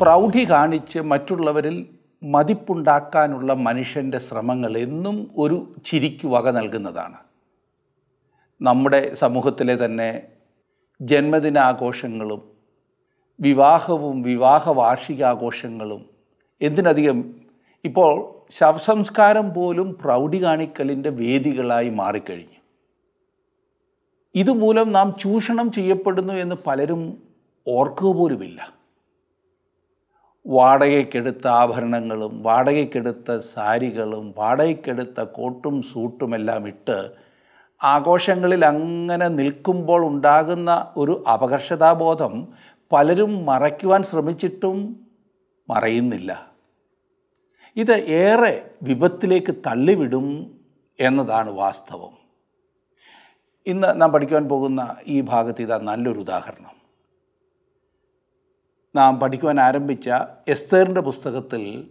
പ്രൗഢി കാണിച്ച് മറ്റുള്ളവരിൽ മതിപ്പുണ്ടാക്കാനുള്ള മനുഷ്യന്റെ ശ്രമങ്ങൾ എന്നും ഒരു ചിരിക്ക് വക നൽകുന്നതാണ്. നമ്മുടെ സമൂഹത്തിലെ തന്നെ ജന്മദിനാഘോഷങ്ങളും വിവാഹവും വിവാഹ വാർഷികാഘോഷങ്ങളും എന്തിനധികം ഇപ്പോൾ ശവസംസ്കാരം പോലും പ്രൗഢി കാണിക്കലിന്റെ വേദികളായി മാറിക്കഴിഞ്ഞു. ഇതുമൂലം നാം ചൂഷണം ചെയ്യപ്പെടുന്നു എന്ന് പലരും ഓർക്കുക പോലുമില്ല. വാടകയ്ക്കെടുത്ത ആഭരണങ്ങളും വാടകയ്ക്കെടുത്ത സാരികളും വാടകയ്ക്കെടുത്ത കോട്ടും സൂട്ടുമെല്ലാം ഇട്ട് ആഘോഷങ്ങളിൽ അങ്ങനെ നിൽക്കുമ്പോൾ ഉണ്ടാകുന്ന ഒരു അപകർഷതാബോധം പലരും മറയ്ക്കുവാൻ ശ്രമിച്ചിട്ടും മറയുന്നില്ല. ഇത് ഏറെ വിപത്തിലേക്ക് തള്ളിവിടും എന്നതാണ് വാസ്തവം. ഇന്ന് നാം പഠിക്കുവാൻ പോകുന്ന ഈ ഭാഗത്ത് ഇതാ നല്ലൊരു ഉദാഹരണം. നാം പഠിക്കുവാൻ ആരംഭിച്ച എസ്തേറിന്റെ പുസ്തകത്തിൽ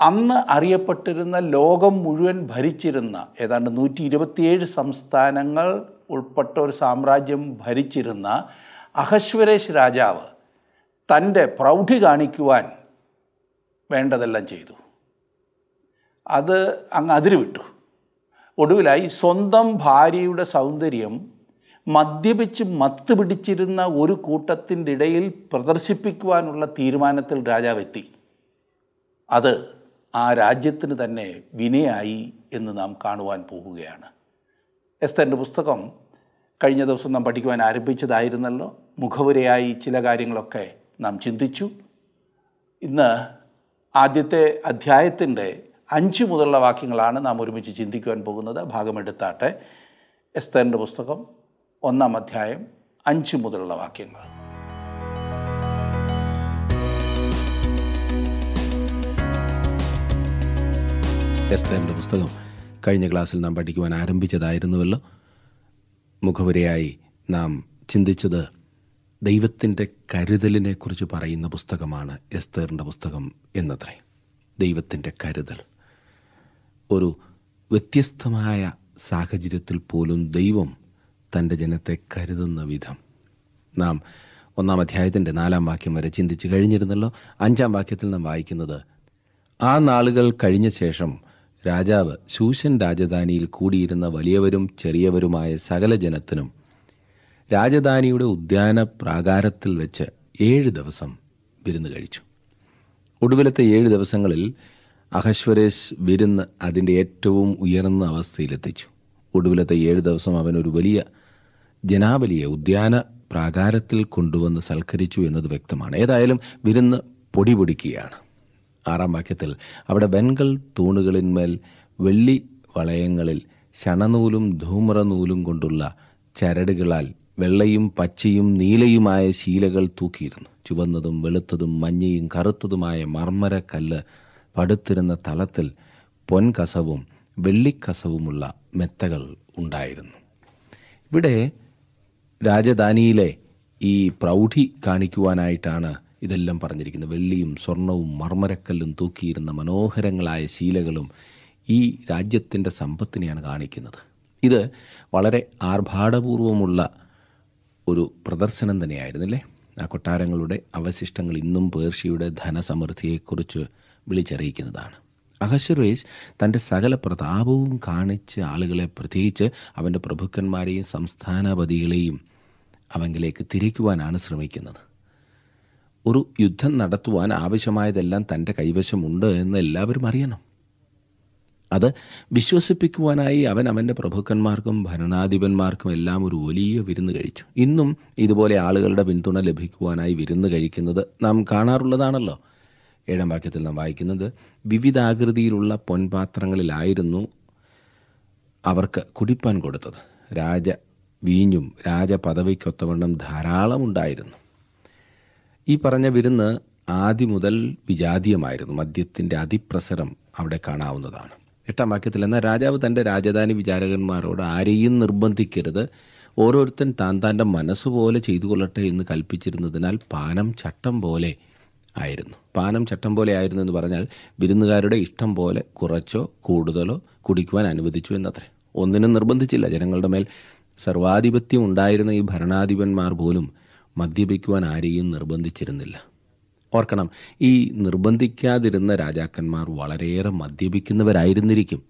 അന്ന് അറിയപ്പെട്ടിരുന്ന ലോകം മുഴുവൻ ഭരിച്ചിരുന്ന ഏതാണ്ട് നൂറ്റി ഇരുപത്തിയേഴ് സംസ്ഥാനങ്ങൾ ഉൾപ്പെട്ട ഒരു സാമ്രാജ്യം ഭരിച്ചിരുന്ന അഹശ്വരേഷ് രാജാവ് തന്റെ പ്രൗഢി കാണിക്കുവാൻ വേണ്ടതെല്ലാം ചെയ്തു. അത് അങ്ങ് അതിരുവിട്ടു. ഒടുവിലായി സ്വന്തം ഭാര്യയുടെ സൗന്ദര്യം മദ്യപിച്ച് മത്ത് പിടിച്ചിരുന്ന ഒരു കൂട്ടത്തിന്റെ ഇടയിൽ പ്രദർശിപ്പിക്കുവാനുള്ള തീരുമാനത്തിൽ രാജാവെത്തി അത് ആ രാജ്യത്തിന് തന്നെ വിനയായി എന്ന് നാം കാണുവാൻ പോകുകയാണ്. എസ്തന്റെ പുസ്തകം കഴിഞ്ഞ ദിവസം നാം പഠിക്കുവാൻ ആരംഭിച്ചതായിരുന്നല്ലോ. മുഖവുരയായി ചില കാര്യങ്ങളൊക്കെ നാം ചിന്തിച്ചു. ഇന്ന് ആദ്യത്തെ അധ്യായത്തിന്റെ അഞ്ച് മുതലുള്ള വാക്യങ്ങളാണ് നാം ഒരുമിച്ച് ചിന്തിക്കുവാൻ പോകുന്നത്. ഭാഗമെടുത്താട്ടെ. എസ്തറിന്റെ പുസ്തകം ഒന്നാം അധ്യായം അഞ്ച് മുതലുള്ള വാക്യങ്ങൾ. എസ്തേറിന്റെ പുസ്തകം കഴിഞ്ഞ ക്ലാസ്സിൽ നാം പഠിക്കുവാൻ ആരംഭിച്ചതായിരുന്നുവല്ലോ. മുഖവരയായി നാം ചിന്തിച്ചത് ദൈവത്തിന്റെ കരുതലിനെക്കുറിച്ച് പറയുന്ന പുസ്തകമാണ് എസ്തേറിന്റെ പുസ്തകം എന്നത്രേ. ദൈവത്തിന്റെ കരുതൽ. ഒരു വ്യത്യസ്തമായ സാഹചര്യത്തിൽ പോലും ദൈവം തന്റെ ജനത്തെ കരുതുന്ന വിധം. നാം ഒന്നാം അധ്യായത്തിന്റെ നാലാം വാക്യം വരെ ചിന്തിച്ച് കഴിഞ്ഞിരുന്നല്ലോ. അഞ്ചാം വാക്യത്തിൽ നാം വായിക്കുന്നത് ആ നാളുകൾ കഴിഞ്ഞ ശേഷം രാജാവ് ശൂഷൻ രാജധാനിയിൽ കൂടിയിരുന്ന വലിയവരും ചെറിയവരുമായ സകല ജനത്തിനും രാജധാനിയുടെ ഉദ്യാന പ്രാകാരത്തിൽ വെച്ച് ഏഴ് ദിവസം വിരുന്ന് കഴിച്ചു. ഒടുവിലത്തെ ഏഴ് ദിവസങ്ങളിൽ അഹശ്വരേഷ് വിരുന്ന് അതിന്റെ ഏറ്റവും ഉയർന്ന അവസ്ഥയിലെത്തിച്ചു. ഒടുവിലത്തെ ഏഴ് ദിവസം അവൻ ഒരു വലിയ ജനാബലിയെ ഉദ്യാന പ്രാകാരത്തിൽ കൊണ്ടുവന്ന് സൽക്കരിച്ചു എന്നത് വ്യക്തമാണ്. ഏതായാലും വിരുന്ന് പൊടി പൊടിക്കുകയാണ്. ആറാം വാക്യത്തിൽ അവിടെ വെൺകൽ തൂണുകളിന്മേൽ വെള്ളി വളയങ്ങളിൽ ശണനൂലും ധൂമ്രനൂലും കൊണ്ടുള്ള ചരടുകളാൽ വെള്ളയും പച്ചയും നീലയുമായ ശീലകൾ തൂക്കിയിരുന്നു. ചുവന്നതും വെളുത്തതും മഞ്ഞയും കറുത്തതുമായ മർമ്മര കല്ല് പടുത്തിരുന്ന തലത്തിൽ പൊൻകസവും വെള്ളിക്കസവുമുള്ള മെത്തകൾ ഉണ്ടായിരുന്നു. ഇവിടെ രാജധാനിയിലെ ഈ പ്രൗഢി കാണിക്കുവാനായിട്ടാണ് ഇതെല്ലാം പറഞ്ഞിരിക്കുന്നത്. വെള്ളിയും സ്വർണവും മർമ്മരക്കല്ലും തൂക്കിയിരുന്ന മനോഹരങ്ങളായ ശീലകളും ഈ രാജ്യത്തിന്റെ സമ്പത്തിനെയാണ് കാണിക്കുന്നത്. ഇത് വളരെ ആർഭാടപൂർവമുള്ള ഒരു പ്രദർശനം തന്നെയായിരുന്നില്ലേ ആ കൊട്ടാരങ്ങളുടെ അവശിഷ്ടങ്ങൾ ഇന്നും പേർഷ്യയുടെ ധനസമൃദ്ധിയെക്കുറിച്ച് വിളിച്ചറിയിക്കുന്നതാണ്. അഹശ്വരേഷ് തന്റെ സകല പ്രതാപവും കാണിച്ച് ആളുകളെ പ്രത്യേകിച്ച് അവന്റെ പ്രഭുക്കന്മാരെയും സംസ്ഥാനപതികളെയും അവങ്കിലേക്ക് തിരിക്കുവാനാണ് ശ്രമിക്കുന്നത്. ഒരു യുദ്ധം നടത്തുവാൻ ആവശ്യമായതെല്ലാം തന്റെ കൈവശമുണ്ട് എന്ന് എല്ലാവരും അറിയണം. അത് വിശ്വസിപ്പിക്കുവാനായി അവൻ അവന്റെ പ്രഭുക്കന്മാർക്കും ഭരണാധിപന്മാർക്കും എല്ലാം ഒരു വലിയ വിരുന്ന് കഴിച്ചു. ഇന്നും ഇതുപോലെ ആളുകളുടെ പിന്തുണ ലഭിക്കുവാനായി വിരുന്ന് കഴിക്കുന്നത് നാം കാണാറുള്ളതാണല്ലോ. ഏഴാം വാക്യത്തിൽ നാം വായിക്കുന്നത് വിവിധാകൃതിയിലുള്ള പൊൻപാത്രങ്ങളിലായിരുന്നു അവർക്ക് കുടിപ്പാൻ കൊടുത്തത്. രാജ വീഞ്ഞും രാജപദവിക്കൊത്തവണ്ണം ധാരാളം ഉണ്ടായിരുന്നു ഈ പറഞ്ഞ വിരുന്ന് ആദ്യം മുതൽ വിജാതീയമായിരുന്നു. മദ്യത്തിന്റെ അതിപ്രസരം അവിടെ കാണാവുന്നതാണ്. എട്ടാം വാക്യത്തിൽ എന്നാൽ രാജാവ് തന്റെ രാജധാനി വിചാരകന്മാരോട് ആരെയും നിർബന്ധിക്കരുത്. ഓരോരുത്തൻ താൻ താന്റെ മനസ്സുപോലെ ചെയ്തു കൊള്ളട്ടെ എന്ന് കൽപ്പിച്ചിരുന്നതിനാൽ പാനം ചട്ടം പോലെ ആയിരുന്നു. പാനം ചട്ടം പോലെ ആയിരുന്നു എന്ന് പറഞ്ഞാൽ വിരുന്നുകാരുടെ ഇഷ്ടം പോലെ കുറച്ചോ കൂടുതലോ കുടിക്കുവാൻ അനുവദിച്ചു എന്നത്രേ. ഒന്നിനും നിർബന്ധിച്ചില്ല. ജനങ്ങളുടെ മേൽ സർവാധിപത്യം ഉണ്ടായിരുന്ന ഈ ഭരണാധിപന്മാർ പോലും മദ്യപിക്കുവാൻ ആരെയും നിർബന്ധിച്ചിരുന്നില്ല. ഓർക്കണം ഈ നിർബന്ധിക്കാതിരുന്ന രാജാക്കന്മാർ വളരെയേറെ മദ്യപിക്കുന്നവരായിരുന്നിരിക്കും.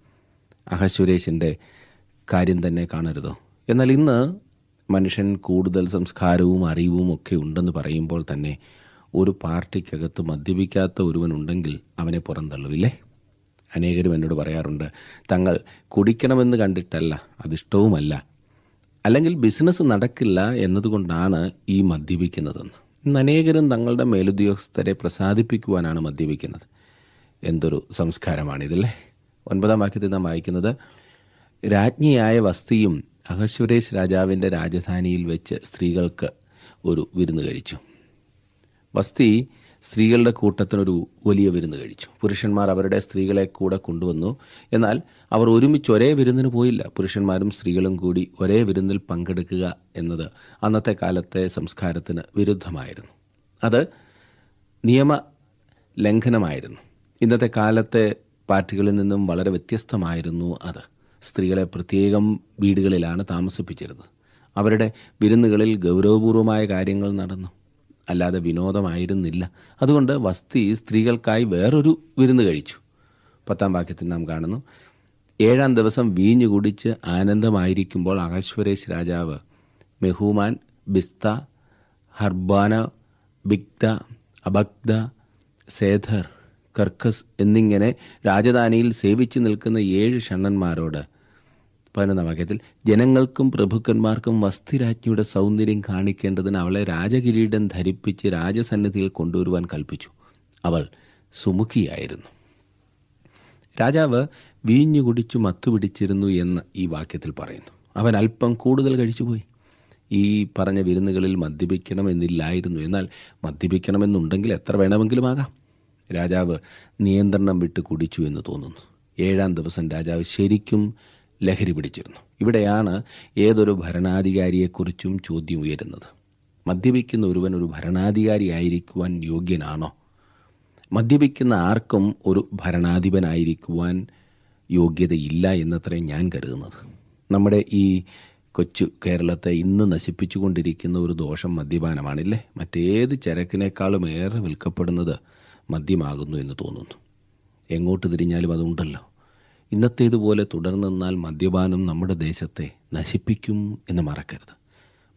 അഹസുരേഷിന്റെ കാര്യം തന്നെ കാണരുതോ? എന്നാൽ ഇന്ന് മനുഷ്യൻ കൂടുതൽ സംസ്കാരവും അറിവും ഒക്കെ ഉണ്ടെന്ന് പറയുമ്പോൾ തന്നെ ഒരു പാർട്ടിക്കകത്ത് മദ്യപിക്കാത്ത ഒരുവൻ ഉണ്ടെങ്കിൽ അവനെ പുറന്തള്ളുവില്ലേ? അനേകരും എന്നോട് പറയാറുണ്ട് തങ്ങൾ കുടിക്കണമെന്ന് കണ്ടിട്ടല്ല അതിഷ്ടവുമല്ല. അല്ലെങ്കിൽ ബിസിനസ് നടക്കില്ല എന്നതുകൊണ്ടാണ് ഈ മദ്യപിക്കുന്നതെന്ന്. ഇന്ന് അനേകരും തങ്ങളുടെ മേലുദ്യോഗസ്ഥരെ പ്രസാദിപ്പിക്കുവാനാണ് മദ്യപിക്കുന്നത്. എന്തൊരു സംസ്കാരമാണിതല്ലേ? ഒൻപതാം വാക്യത്തിൽ നാം വായിക്കുന്നത് രാജ്ഞിയായ വസ്തിയും അഹശ്വരേഷ് രാജാവിന്റെ രാജധാനിയിൽ വെച്ച് സ്ത്രീകൾക്ക് ഒരു വിരുന്ന് കഴിച്ചു. വസ്തി സ്ത്രീകളുടെ കൂട്ടത്തിനൊരു വലിയ വിരുന്ന് കഴിച്ചു. പുരുഷന്മാർ അവരുടെ സ്ത്രീകളെ കൂടെ കൊണ്ടുവന്നു. എന്നാൽ അവർ ഒരുമിച്ച് ഒരേ വിരുന്നിന് പോയില്ല. പുരുഷന്മാരും സ്ത്രീകളും കൂടി ഒരേ വിരുന്നിൽ പങ്കെടുക്കുക എന്നത് അന്നത്തെ കാലത്തെ സംസ്കാരത്തിന് വിരുദ്ധമായിരുന്നു. അത് നിയമ ലംഘനമായിരുന്നു. ഇന്നത്തെ കാലത്തെ പാർട്ടികളിൽ നിന്നും വളരെ വ്യത്യസ്തമായിരുന്നു അത്. സ്ത്രീകളെ പ്രത്യേകം വീടുകളിലാണ് താമസിപ്പിച്ചിരുന്നത്. അവരുടെ വിരുന്നുകളിൽ ഗൗരവപൂർവമായ കാര്യങ്ങൾ നടന്നു. അല്ലാതെ വിനോദമായിരുന്നില്ല. അതുകൊണ്ട് വസ്തി സ്ത്രീകൾക്കായി വേറൊരു വിരുന്ന് കഴിച്ചു. പത്താം വാക്യത്തിൽ നാം കാണുന്നു ഏഴാം ദിവസം വീഞ്ഞു കുടിച്ച് ആനന്ദമായിരിക്കുമ്പോൾ അഹശ്വരേശ് രാജാവ് മെഹൂമാൻ ബിസ്ത ഹർബാന ബിഗ്ദ അബഗ്ദ സേധർ കർക്കസ് എന്നിങ്ങനെ രാജധാനിയിൽ സേവിച്ചു നിൽക്കുന്ന ഏഴ് ഷണ്ണന്മാരോട് പതിനൊന്നാം വാക്യത്തിൽ ജനങ്ങൾക്കും പ്രഭുക്കന്മാർക്കും വസ്തിരാജ്ഞിയുടെ സൗന്ദര്യം കാണിക്കേണ്ടതിന് അവളെ രാജകിരീടം ധരിപ്പിച്ച് രാജസന്നിധിയിൽ കൊണ്ടുവരുവാൻ കൽപ്പിച്ചു. അവൾ സുമുഖിയായിരുന്നു. രാജാവ് വീഞ്ഞു കുടിച്ചു മത്തുപിടിച്ചിരുന്നു എന്ന് ഈ വാക്യത്തിൽ പറയുന്നു. അവൻ അല്പം കൂടുതൽ കഴിച്ചുപോയി. ഈ പറഞ്ഞ വിരുന്നുകളിൽ മദ്യപിക്കണമെന്നില്ലായിരുന്നു. എന്നാൽ മദ്യപിക്കണമെന്നുണ്ടെങ്കിൽ എത്ര വേണമെങ്കിലും ആകാം. രാജാവ് നിയന്ത്രണം വിട്ട് കുടിച്ചു എന്ന് തോന്നുന്നു. ഏഴാം ദിവസം രാജാവ് ശരിക്കും ലഹരി പിടിച്ചിരുന്നു. ഇവിടെയാണ് ഏതൊരു ഭരണാധികാരിയെക്കുറിച്ചും ചോദ്യം ഉയരുന്നത്. മദ്യപിക്കുന്ന ഒരുവൻ ഒരു ഭരണാധികാരിയായിരിക്കുവാൻ യോഗ്യനാണോ? മദ്യപിക്കുന്ന ആർക്കും ഒരു ഭരണാധിപനായിരിക്കുവാൻ യോഗ്യതയില്ല എന്നത്രേ ഞാൻ കരുതുന്നത്. നമ്മുടെ ഈ കൊച്ചു കേരളത്തെ ഇന്ന് നശിപ്പിച്ചുകൊണ്ടിരിക്കുന്ന ഒരു ദോഷം മദ്യപാനമാണില്ലേ? മറ്റേത് ചരക്കിനേക്കാളും ഏറെ വിൽക്കപ്പെടുന്നത് മദ്യമാകുന്നു എന്ന് തോന്നുന്നു. എങ്ങോട്ട് തിരിഞ്ഞാലും അതുണ്ടല്ലോ. ഇന്നത്തേതുപോലെ തുടർന്നാൽ മദ്യപാനം നമ്മുടെ ദേശത്തെ നശിപ്പിക്കും എന്ന് മറക്കരുത്.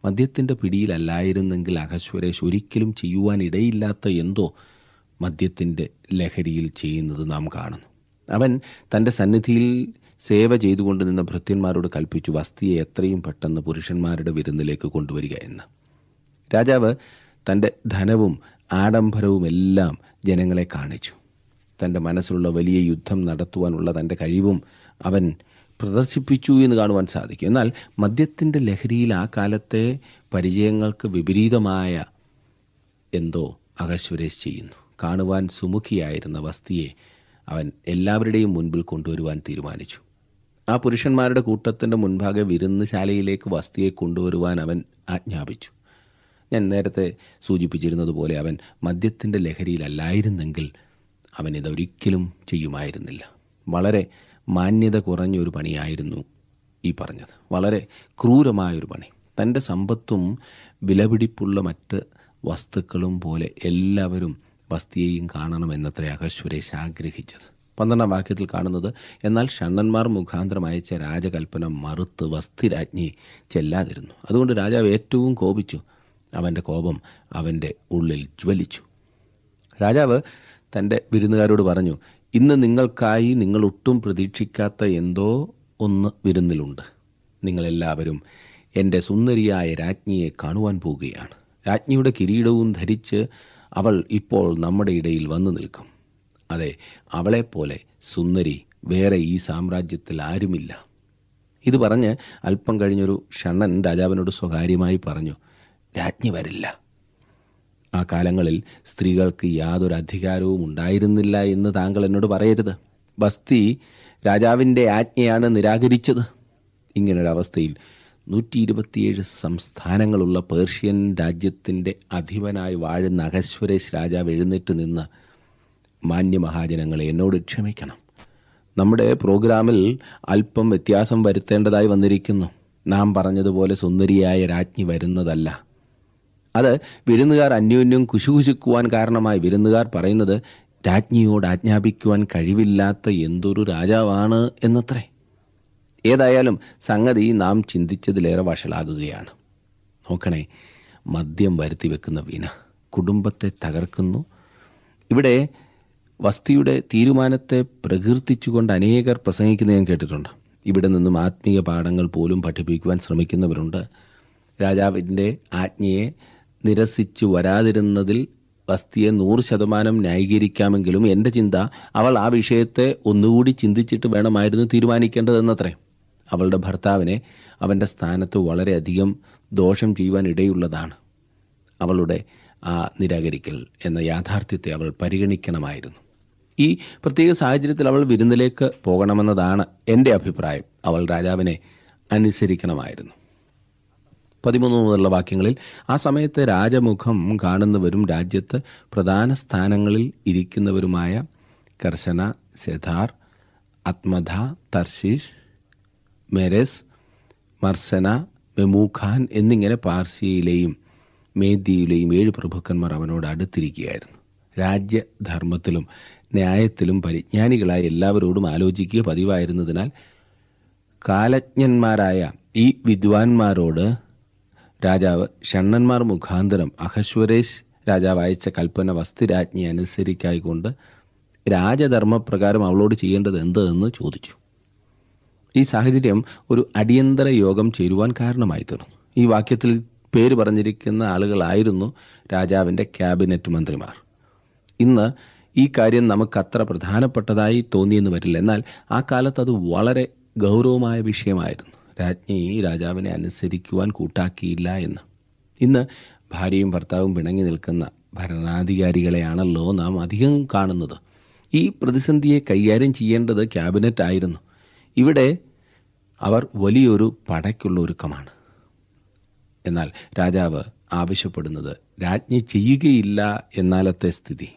മദ്യത്തിന്റെ പിടിയിലല്ലായിരുന്നെങ്കിൽ അഹശ്വരേഷ് ഒരിക്കലും ചെയ്യുവാനിടയില്ലാത്ത എന്തോ മദ്യത്തിന്റെ ലഹരിയിൽ ചെയ്യുന്നത് നാം കാണുന്നു. അവൻ തന്റെ സന്നിധിയിൽ സേവ ചെയ്തുകൊണ്ട് നിന്ന ഭൃത്യന്മാരോട് കൽപ്പിച്ചു വസ്തിയെ എത്രയും പെട്ടെന്ന് പുരുഷന്മാരുടെ വിരുന്നിലേക്ക് കൊണ്ടുവരിക എന്ന്. രാജാവ് തന്റെ ധനവും ആഡംബരവുമെല്ലാം ജനങ്ങളെ കാണിച്ചു. തന്റെ മനസ്സിലുള്ള വലിയ യുദ്ധം നടത്തുവാനുള്ള തന്റെ കഴിവും അവൻ പ്രദർശിപ്പിച്ചു എന്ന് കാണുവാൻ സാധിക്കും. എന്നാൽ മദ്യത്തിന്റെ ലഹരിയിൽ ആ കാലത്തെ പരിചയങ്ങൾക്ക് വിപരീതമായ എന്തോ അകശ്വരേശ് ചെയ്യുന്നു. കാണുവാൻ സുമുഖിയായിരുന്ന വസ്തിയെ അവൻ എല്ലാവരുടെയും മുൻപിൽ കൊണ്ടുവരുവാൻ തീരുമാനിച്ചു. ആ പുരുഷന്മാരുടെ കൂട്ടത്തിന്റെ മുൻഭാഗെ വിരുന്നുശാലയിലേക്ക് വസ്തിയെ കൊണ്ടുവരുവാൻ അവൻ ആജ്ഞാപിച്ചു. ഞാൻ നേരത്തെ സൂചിപ്പിച്ചിരുന്നതുപോലെ അവൻ മദ്യത്തിന്റെ ലഹരിയിലല്ലായിരുന്നെങ്കിൽ അവൻ ഇതൊരിക്കലും ചെയ്യുമായിരുന്നില്ല. വളരെ മാന്യത കുറഞ്ഞ ഒരു പണിയായിരുന്നു ഈ പറഞ്ഞത്. വളരെ ക്രൂരമായൊരു പണി. തന്റെ സമ്പത്തും വിലപിടിപ്പുള്ള മറ്റ് വസ്തുക്കളും പോലെ എല്ലാവരും വസ്തിയെയും കാണണമെന്നത്രേ അകശ്വരേശ് ആഗ്രഹിച്ചത്. പന്ത്രണ്ടാം വാക്യത്തിൽ കാണുന്നത് എന്നാൽ ഷണ്ണന്മാർ മുഖാന്തരം അയച്ച രാജകൽപ്പന മറുത്ത് വസ്തിരാജ്ഞി ചെല്ലാതിരുന്നു. അതുകൊണ്ട് രാജാവ് ഏറ്റവും കോപിച്ചു. അവന്റെ കോപം അവന്റെ ഉള്ളിൽ ജ്വലിച്ചു. രാജാവ് തന്റെ വിരുന്നുകാരോട് പറഞ്ഞു ഇന്ന് നിങ്ങൾക്കായി നിങ്ങൾ ഒട്ടും പ്രതീക്ഷിക്കാത്ത എന്തോ ഒന്ന് വിരുന്നിലുണ്ട്. നിങ്ങളെല്ലാവരും എന്റെ സുന്ദരിയായ രാജ്ഞിയെ കാണുവാൻ പോവുകയാണ്. രാജ്ഞിയുടെ കിരീടവും ധരിച്ച് അവൾ ഇപ്പോൾ നമ്മുടെ ഇടയിൽ വന്നു നിൽക്കും. അതെ അവളെപ്പോലെ സുന്ദരി വേറെ ഈ സാമ്രാജ്യത്തിൽ ആരുമില്ല. ഇത് പറഞ്ഞ് അല്പം കഴിഞ്ഞൊരു ഷണ്ണൻ രാജാവിനോട് സ്വകാര്യമായി പറഞ്ഞു രാജ്ഞി വരില്ല. ആ കാലങ്ങളിൽ സ്ത്രീകൾക്ക് യാതൊരു അധികാരവും ഉണ്ടായിരുന്നില്ല എന്ന് താങ്കൾ എന്നോട് പറയരുത്. ബസ്തി രാജാവിന്റെ ആജ്ഞയാണ് നിരാകരിച്ചത്. ഇങ്ങനൊരവസ്ഥയിൽ നൂറ്റി ഇരുപത്തിയേഴ് സംസ്ഥാനങ്ങളുള്ള പേർഷ്യൻ രാജ്യത്തിന്റെ അധിപനായി വാഴുന്ന അഹശ്വരേശ് രാജാവ് എഴുന്നേറ്റ് നിന്ന് മാന്യ മാന്യമഹാജനങ്ങളെ എന്നോട് ക്ഷമിക്കണം. നമ്മുടെ പ്രോഗ്രാമിൽ അല്പം വ്യത്യാസം വരുത്തേണ്ടതായി വന്നിരിക്കുന്നു. നാം പറഞ്ഞതുപോലെ സുന്ദരിയായ രാജ്ഞി വരുന്നതല്ല. അത് വിരുന്നുകാർ അന്യോന്യം കുശുകുശുക്കുവാൻ കാരണമായി. വിരുന്നുകാർ പറയുന്നത് രാജ്ഞിയോട് ആജ്ഞാപിക്കുവാൻ കഴിവില്ലാത്ത എന്തൊരു രാജാവാണ് എന്നത്രേ. ഏതായാലും സംഗതി നാം ചിന്തിച്ചതിലേറെ വഷളാകുകയാണ്. നോക്കണേ മദ്യം വരുത്തി വെക്കുന്ന വീന കുടുംബത്തെ തകർക്കുന്നു. ഇവിടെ വസ്തിയുടെ തീരുമാനത്തെ പ്രകീർത്തിച്ചുകൊണ്ട് അനേകർ പ്രസംഗിക്കുന്ന ഞാൻ കേട്ടിട്ടുണ്ട്. ഇവിടെ നിന്നും ആത്മീയ പാഠങ്ങൾ പോലും പഠിപ്പിക്കുവാൻ ശ്രമിക്കുന്നവരുണ്ട്. രാജാവിന്റെ ആജ്ഞയെ നിരസിച്ചു വരാതിരുന്നതിൽ വസ്തിയെ നൂറ് ശതമാനം ന്യായീകരിക്കാമെങ്കിലും എന്റെ ചിന്ത അവൾ ആ വിഷയത്തെ ഒന്നുകൂടി ചിന്തിച്ചിട്ട് വേണമായിരുന്നു തീരുമാനിക്കേണ്ടതെന്നത്രേ. അവളുടെ ഭർത്താവിനെ അവന്റെ സ്ഥാനത്ത് വളരെയധികം ദോഷം ചെയ്യുവാൻ ഇടയുള്ളതാണ് അവളുടെ ആ നിരാകരിക്കൽ എന്ന യാഥാർത്ഥ്യത്തെ അവൾ പരിഗണിക്കണമായിരുന്നു. ഈ പ്രത്യേക സാഹചര്യത്തിൽ അവൾ വിരുന്നിലേക്ക് പോകണമെന്നതാണ് എന്റെ അഭിപ്രായം. അവൾ രാജാവിനെ അനുസരിക്കണമായിരുന്നു. പതിമൂന്ന് മുതലുള്ള വാക്യങ്ങളിൽ ആ സമയത്ത് രാജമുഖം കാണുന്നവരും രാജ്യത്ത് പ്രധാന സ്ഥാനങ്ങളിൽ ഇരിക്കുന്നവരുമായ കർശന സെഥാർ ആത്മധ തർശീഷ് മെരസ് മർസന മെമൂഖാൻ എന്നിങ്ങനെ പാർസിയയിലെയും മേദിയിലെയും ഏഴ് പ്രഭുക്കന്മാർ അവനോട് അടുത്തിരിക്കുകയായിരുന്നു. രാജ്യധർമ്മത്തിലും ന്യായത്തിലും പരിജ്ഞാനികളായ എല്ലാവരോടും ആലോചിക്കുക പതിവായിരുന്നതിനാൽ കാലജ്ഞന്മാരായ ഈ വിദ്വാൻമാരോട് രാജാവ് ഷണ്ണന്മാർ മുഖാന്തരം അഹശ്വരേഷ് രാജാവ് അയച്ച കൽപ്പന വസ്തുരാജ്ഞി അനുസരിക്കായിക്കൊണ്ട് രാജധർമ്മപ്രകാരം അവളോട് ചെയ്യേണ്ടത് എന്തെന്ന് ചോദിച്ചു. ഈ സാഹചര്യം ഒരു അടിയന്തര യോഗം ചേരുവാൻ കാരണമായി തീർന്നു ഈ വാക്യത്തിൽ പേര് പറഞ്ഞിരിക്കുന്ന ആളുകളായിരുന്നു രാജാവിന്റെ ക്യാബിനറ്റ് മന്ത്രിമാർ. ഇന്ന് ഈ കാര്യം നമുക്ക് അത്ര പ്രധാനപ്പെട്ടതായി തോന്നിയെന്ന് വരില്ല. എന്നാൽ ആ കാലത്ത് അത് വളരെ ഗൗരവമായ വിഷയമായിരുന്നു. രാജ്ഞി രാജാവിനെ അനുസരിക്കുവാൻ കൂട്ടാക്കിയില്ല എന്ന്. ഇന്ന് ഭാര്യയും ഭർത്താവും പിണങ്ങി നിൽക്കുന്ന ഭരണാധികാരികളെയാണല്ലോ നാം അധികം കാണുന്നത്. ഈ പ്രതിസന്ധിയെ കൈകാര്യം ചെയ്യേണ്ടത് ക്യാബിനറ്റ് ആയിരുന്നു. ഇവിടെ അവർ വലിയൊരു പടയ്ക്കുള്ള ഒരുക്കമാണ്. എന്നാൽ രാജാവ് ആവശ്യപ്പെടുന്നത് രാജ്ഞി ചെയ്യുകയില്ല എന്നാലത്തെ സ്ഥിതി.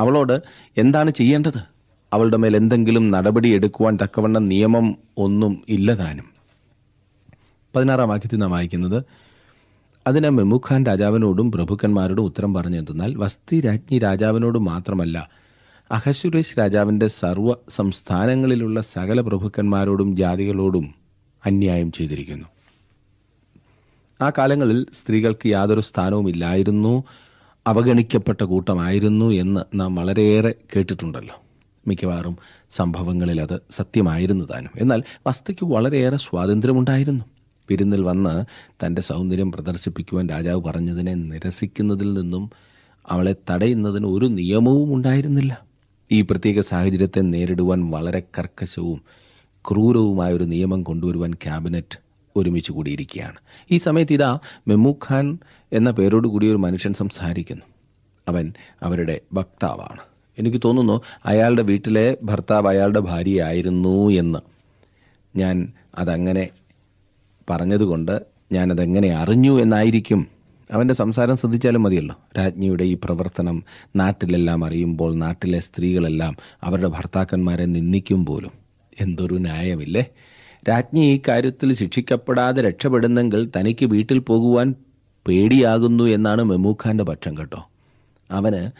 അവളോട് എന്താണ് ചെയ്യേണ്ടത്? അവളുടെ മേൽ എന്തെങ്കിലും നടപടി എടുക്കുവാൻ തക്കവണ്ണം നിയമം ഒന്നും ഇല്ലതാനും. പതിനാറാം വാക്യത്തിൽ നാം വായിക്കുന്നത് അതിന് മെമുഖാൻ രാജാവിനോടും പ്രഭുക്കന്മാരോടും ഉത്തരം പറഞ്ഞു എന്തെന്നാൽ വസ്തി രാജ്ഞി രാജാവിനോട് മാത്രമല്ല അഹസുരേഷ് രാജാവിന്റെ സർവ സംസ്ഥാനങ്ങളിലുള്ള സകല പ്രഭുക്കന്മാരോടും ജാതികളോടും അന്യായം ചെയ്തിരിക്കുന്നു. ആ കാലങ്ങളിൽ സ്ത്രീകൾക്ക് യാതൊരു സ്ഥാനവുമില്ലായിരുന്നു അവഗണിക്കപ്പെട്ട കൂട്ടമായിരുന്നു എന്ന് നാം വളരെയേറെ കേട്ടിട്ടുണ്ടല്ലോ. മിക്കവാറും സംഭവങ്ങളിൽ അത് സത്യമായിരുന്നു താനും. എന്നാൽ വസ്തുക്ക് വളരെയേറെ സ്വാതന്ത്ര്യമുണ്ടായിരുന്നു. വിരുന്നിൽ വന്ന് തന്റെ സൗന്ദര്യം പ്രദർശിപ്പിക്കുവാൻ രാജാവ് പറഞ്ഞതിനെ നിരസിക്കുന്നതിൽ നിന്നും അവളെ തടയുന്നതിന് ഒരു നിയമവും ഉണ്ടായിരുന്നില്ല ഈ പ്രത്യേക സാഹചര്യത്തെ നേരിടുവാൻ വളരെ കർക്കശവും ക്രൂരവുമായ ഒരു നിയമം കൊണ്ടുവരുവാൻ ക്യാബിനറ്റ് ഒരുമിച്ച് കൂടിയിരിക്കുകയാണ്. ഈ സമയത്ത് ഇതാ മെമുഖാൻ എന്ന പേരോട് കൂടി ഒരു മനുഷ്യൻ സംസാരിക്കുന്നു. അവൻ അവരുടെ വക്താവാണ്. എനിക്ക് തോന്നുന്നു അയാളുടെ വീട്ടിലെ ഭർത്താവ് അയാളുടെ ഭാര്യയായിരുന്നു എന്ന് ഞാൻ അതങ്ങനെ പറഞ്ഞതുകൊണ്ട് ഞാനതെങ്ങനെ അറിഞ്ഞു എന്നായിരിക്കും അവന്റെ സംസാരം ശ്രദ്ധിച്ചാലും മതിയല്ലോ. രാജ്ഞിയുടെ ഈ പ്രവർത്തനം നാട്ടിലെല്ലാം അറിയുമ്പോൾ നാട്ടിലെ സ്ത്രീകളെല്ലാം അവരുടെ ഭർത്താക്കന്മാരെ നിന്ദിക്കും പോലും. എന്തൊരു ന്യായമില്ലേ? രാജ്ഞി ഈ കാര്യത്തിൽ ശിക്ഷിക്കപ്പെടാതെ രക്ഷപ്പെടുന്നെങ്കിൽ തനിക്ക് വീട്ടിൽ പോകുവാൻ പേടിയാകുന്നു എന്നാണ് മെമൂഖാന്റെ പക്ഷം കേട്ടോ. അവന്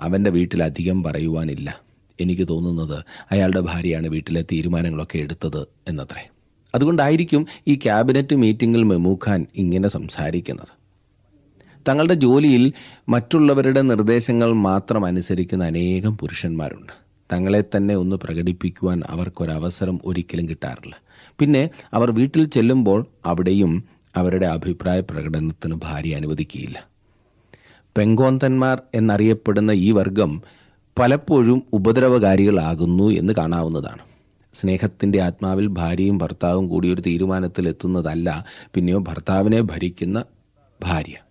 അവന്റെ വീട്ടിൽ അധികം പറയുവാനില്ല. എനിക്ക് തോന്നുന്നത് അയാളുടെ ഭാര്യയാണ് വീട്ടിലെ തീരുമാനങ്ങളൊക്കെ എടുത്തത് എന്നത്രേ. അതുകൊണ്ടായിരിക്കും ഈ ക്യാബിനറ്റ് മീറ്റിംഗിൽ മെമൂഖാൻ ഇങ്ങനെ സംസാരിക്കുന്നത്. തങ്ങളുടെ ജോലിയിൽ മറ്റുള്ളവരുടെ നിർദ്ദേശങ്ങൾ മാത്രം അനുസരിക്കുന്ന അനേകം പുരുഷന്മാരുണ്ട്. തങ്ങളെ തന്നെ ഒന്ന് പ്രകടിപ്പിക്കുവാൻ അവർക്കൊരവസരം ഒരിക്കലും കിട്ടാറില്ല. പിന്നെ അവർ വീട്ടിൽ ചെല്ലുമ്പോൾ അവിടെയും അവരുടെ അഭിപ്രായ പ്രകടനത്തിന് ഭാര്യ അനുവദിക്കുകയില്ല. പെങ്കോന്തന്മാർ എന്നറിയപ്പെടുന്ന ഈ വർഗം പലപ്പോഴും ഉപദ്രവകാരികളാകുന്നു എന്ന് കാണാവുന്നതാണ്. സ്നേഹത്തിന്റെ ആത്മാവിൽ ഭാര്യയും ഭർത്താവും കൂടി ഒരു തീരുമാനത്തിൽ എത്തുന്നതല്ല പിന്നെയോ ഭർത്താവിനെ ഭരിക്കുന്ന ഭാര്യ.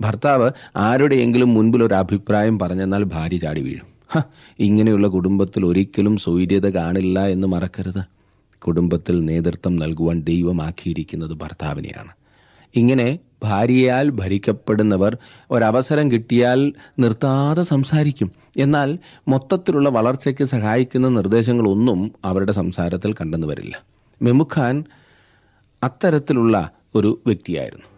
ഭർത്താവ് ആരുടെയെങ്കിലും മുൻപിൽ ഒരു അഭിപ്രായം പറഞ്ഞെന്നാൽ ഭാര്യ ചാടി വീഴും. ഇങ്ങനെയുള്ള കുടുംബത്തിൽ ഒരിക്കലും സ്വൈര്യത കാണില്ല എന്ന് മറക്കരുത്. കുടുംബത്തിൽ നേതൃത്വം നൽകുവാൻ ദൈവമാക്കിയിരിക്കുന്നത് ഭർത്താവിനെയാണ്. ഇങ്ങനെ ഭാര്യയാൽ ഭരിക്കപ്പെടുന്നവർ ഒരവസരം കിട്ടിയാൽ നിർത്താതെ സംസാരിക്കും. എന്നാൽ മൊത്തത്തിലുള്ള വളർച്ചയ്ക്ക് സഹായിക്കുന്ന നിർദ്ദേശങ്ങളൊന്നും അവരുടെ സംസാരത്തിൽ കണ്ടെന്നു വരില്ല. മെമുഖാൻ അത്തരത്തിലുള്ള ഒരു വ്യക്തിയായിരുന്നു.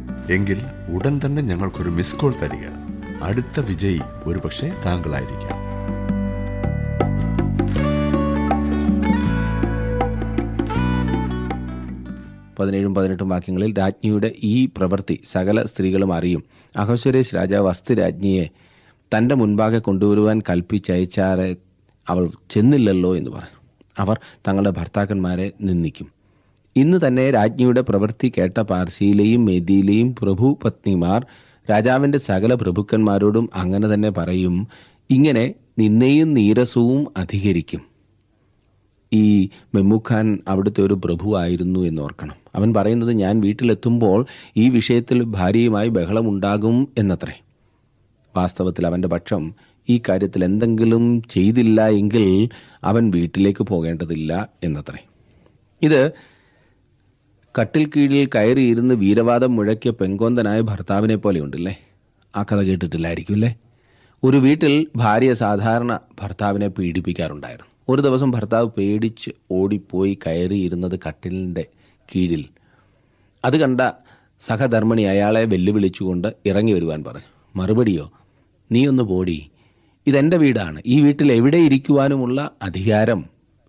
എങ്കിൽ ഉടൻ തന്നെ ഞങ്ങൾക്കൊരു മിസ് കോൾ തരിക. അടുത്ത വിജയി ഒരുപക്ഷെ താങ്കളായിരിക്കാം. പതിനേഴും പതിനെട്ടും വാക്യങ്ങളിൽ രാജ്ഞിയുടെ ഈ പ്രവൃത്തി സകല സ്ത്രീകളും അറിയും. അഹശ്വരേഷ് രാജാവ് വസ്തു രാജ്ഞിയെ തന്റെ മുൻപാകെ കൊണ്ടുവരുവാൻ കൽപ്പിച്ചയച്ചാറെ അവൾ ചെന്നില്ലല്ലോ എന്ന് പറഞ്ഞു അവർ തങ്ങളുടെ ഭർത്താക്കന്മാരെ നിന്ദിക്കും. ഇന്ന് തന്നെ രാജ്ഞിയുടെ പ്രവൃത്തി കേട്ട പാർസിയിലെയും മേദിയിലെയും പ്രഭു പത്നിമാർ രാജാവിന്റെ സകല പ്രഭുക്കന്മാരോടും അങ്ങനെ തന്നെ പറയും ഇങ്ങനെ നിന്നെയും നീരസവും അധികരിക്കും. ഈ മെമ്മുഖാൻ അവിടുത്തെ ഒരു പ്രഭു ആയിരുന്നു എന്നോർക്കണം. അവൻ പറയുന്നത് ഞാൻ വീട്ടിലെത്തുമ്പോൾ ഈ വിഷയത്തിൽ ഭാര്യയുമായി ബഹളമുണ്ടാകും എന്നത്രേ. വാസ്തവത്തിൽ അവന്റെ പക്ഷം ഈ കാര്യത്തിൽ എന്തെങ്കിലും ചെയ്തില്ല എങ്കിൽ അവൻ വീട്ടിലേക്ക് പോകേണ്ടതില്ല എന്നത്രേ. ഇത് കട്ടിൽ കീഴിൽ കയറിയിരുന്ന് വീരവാദം മുഴക്കിയ പെങ്കോന്തനായ ഭർത്താവിനെ പോലെയുണ്ടല്ലേ? ആ കഥ കേട്ടിട്ടില്ലായിരിക്കും അല്ലേ? ഒരു വീട്ടിൽ ഭാര്യ സാധാരണ ഭർത്താവിനെ പീഡിപ്പിക്കാറുണ്ടായിരുന്നു. ഒരു ദിവസം ഭർത്താവ് പേടിച്ച് ഓടിപ്പോയി കയറിയിരുന്നത് കട്ടിലിന്റെ കീഴിൽ. അത് കണ്ട സഹധർമ്മിണി അയാളെ വെല്ലുവിളിച്ചുകൊണ്ട് ഇറങ്ങി വരുവാൻ പറഞ്ഞു. മറുപടിയോ? നീ ഒന്ന് പോടി. ഇതെന്റെ വീടാണ്. ഈ വീട്ടിൽ എവിടെ ഇരിക്കുവാനുമുള്ള അധികാരം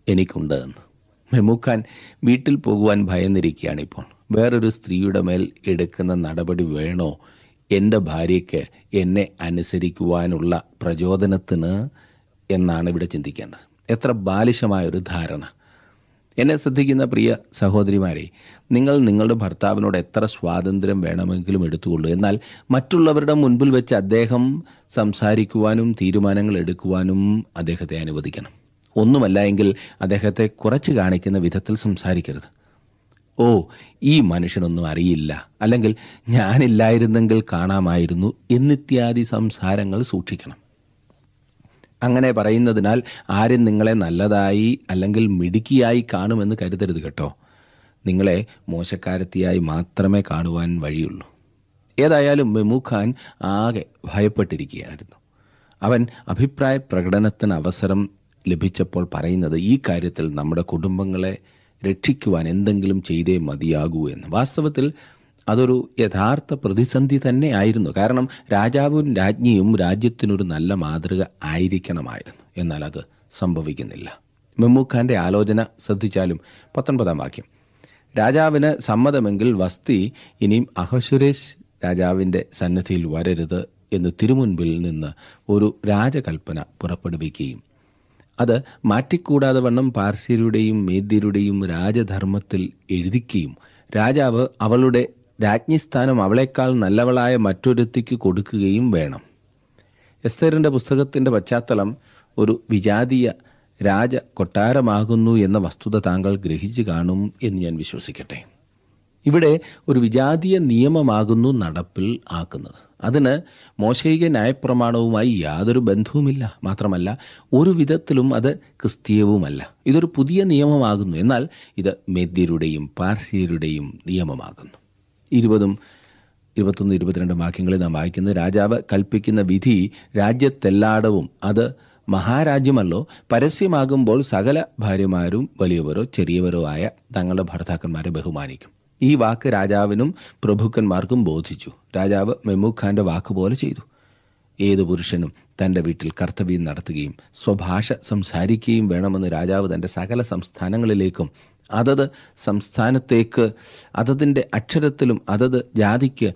എനിക്കുണ്ട് എന്ന്. മെമുഖാൻ വീട്ടിൽ പോകുവാൻ ഭയന്നിരിക്കുകയാണ് ഇപ്പോൾ വേറൊരു സ്ത്രീയുടെ മേൽ എടുക്കുന്ന നടപടി വേണോ? എന്റെ ഭാര്യയ്ക്ക് എന്നെ അനുസരിക്കുവാനുള്ള പ്രചോദനത്തിന് എന്നാണ് ഇവിടെ ചിന്തിക്കേണ്ടത്. എത്ര ബാലിശമായ ഒരു ധാരണ. എന്നെ ശ്രദ്ധിക്കുന്ന പ്രിയ സഹോദരിമാരെ നിങ്ങൾ നിങ്ങളുടെ ഭർത്താവിനോട് എത്ര സ്വാതന്ത്ര്യം വേണമെങ്കിലും എടുത്തുകൊള്ളൂ. എന്നാൽ മറ്റുള്ളവരുടെ മുൻപിൽ വെച്ച് അദ്ദേഹം സംസാരിക്കുവാനും തീരുമാനങ്ങൾ എടുക്കുവാനും അദ്ദേഹത്തെ അനുവദിക്കണം. ഒന്നുമല്ല എങ്കിൽ അദ്ദേഹത്തെ കുറച്ച് കാണിക്കുന്ന വിധത്തിൽ സംസാരിക്കരുത്. ഓ ഈ മനുഷ്യനൊന്നും അറിയില്ല. അല്ലെങ്കിൽ ഞാനില്ലായിരുന്നെങ്കിൽ കാണാമായിരുന്നു എന്നിത്യാദി സംസാരങ്ങൾ സൂക്ഷിക്കണം. അങ്ങനെ പറയുന്നതിനാൽ ആരും നിങ്ങളെ നല്ലതായി അല്ലെങ്കിൽ മിടുക്കിയായി കാണുമെന്ന് കരുതരുത് കേട്ടോ. നിങ്ങളെ മോശക്കാരത്തിയായി മാത്രമേ കാണുവാൻ വഴിയുള്ളൂ. ഏതായാലും മെമുഖാൻ ആകെ ഭയപ്പെട്ടിരിക്കുകയായിരുന്നു. അവൻ അഭിപ്രായ പ്രകടനത്തിന് അവസരം ലഭിച്ചപ്പോൾ പറയുന്നത് ഈ കാര്യത്തിൽ നമ്മുടെ കുടുംബങ്ങളെ രക്ഷിക്കുവാൻ എന്തെങ്കിലും ചെയ്തേ മതിയാകൂ എന്ന്. വാസ്തവത്തിൽ അതൊരു യഥാർത്ഥ പ്രതിസന്ധി തന്നെ ആയിരുന്നു. കാരണം രാജാവും രാജ്ഞിയും രാജ്യത്തിനൊരു നല്ല മാതൃക ആയിരിക്കണമായിരുന്നു. എന്നാൽ അത് സംഭവിക്കുന്നില്ല. മെമ്മൂഖാന്റെ ആലോചന ശ്രദ്ധിച്ചാലും പത്തൊൻപതാം വാക്യം. രാജാവിന് സമ്മതമെങ്കിൽ വസ്തി ഇനിയും അഹസുരേഷ് രാജാവിന്റെ സന്നിധിയിൽ വരരുത് എന്ന് തിരുമുൻപിൽ നിന്ന് ഒരു രാജകൽപ്പന പുറപ്പെടുവിക്കുകയും അത് മാറ്റിക്കൂടാതെ വണ്ണം പാർസ്യരുടെയും മേദ്യരുടെയും രാജധർമ്മത്തിൽ എഴുതിക്കുകയും രാജാവ് അവളുടെ രാജ്ഞിസ്ഥാനം അവളെക്കാൾ നല്ലവളായ മറ്റൊരുത്തിക്ക് കൊടുക്കുകയും വേണം. എസ്തേറിന്റെ പുസ്തകത്തിന്റെ പശ്ചാത്തലം ഒരു വിജാതീയ രാജ കൊട്ടാരമാകുന്നു എന്ന വസ്തുത താങ്കൾ ഗ്രഹിച്ചു കാണും എന്ന് ഞാൻ വിശ്വസിക്കട്ടെ. ഇവിടെ ഒരു വിജാതീയ നിയമമാകുന്നു നടപ്പിൽ ആക്കുന്നത്. അതിന് മോശയിക ന്യായപ്രമാണവുമായി യാതൊരു ബന്ധവുമില്ല. മാത്രമല്ല ഒരു വിധത്തിലും അത് ക്രിസ്തീയവുമല്ല. ഇതൊരു പുതിയ നിയമമാകുന്നു. എന്നാൽ ഇത് മേദ്യരുടെയും പാർസിയരുടെയും നിയമമാകുന്നു. ഇരുപതും ഇരുപത്തൊന്ന് ഇരുപത്തിരണ്ട് വാക്യങ്ങളിൽ നാം വായിക്കുന്നത് രാജാവ് കൽപ്പിക്കുന്ന വിധി രാജ്യത്തെല്ലാടവും അത് മഹാരാജ്യമല്ലോ. പരസ്യമാകുമ്പോൾ സകല ഭാര്യമാരും വലിയവരോ ചെറിയവരോ ആയ തങ്ങളുടെ ഭർത്താക്കന്മാരെ ബഹുമാനിക്കും. ഈ വാക്ക് രാജാവിനും പ്രഭുക്കന്മാർക്കും ബോധിച്ചു. രാജാവ് മെമുഖാന്റെ വാക്ക് പോലെ ചെയ്തു. ഏത് പുരുഷനും തന്റെ വീട്ടിൽ കർത്തവ്യം നടത്തുകയും സ്വഭാഷ സംസാരിക്കുകയും വേണമെന്ന് രാജാവ് തന്റെ സകല സംസ്ഥാനങ്ങളിലേക്കും അതത് സംസ്ഥാനത്തേക്ക് അതതിന്റെ അക്ഷരത്തിലും അതത് ജാതിക്ക്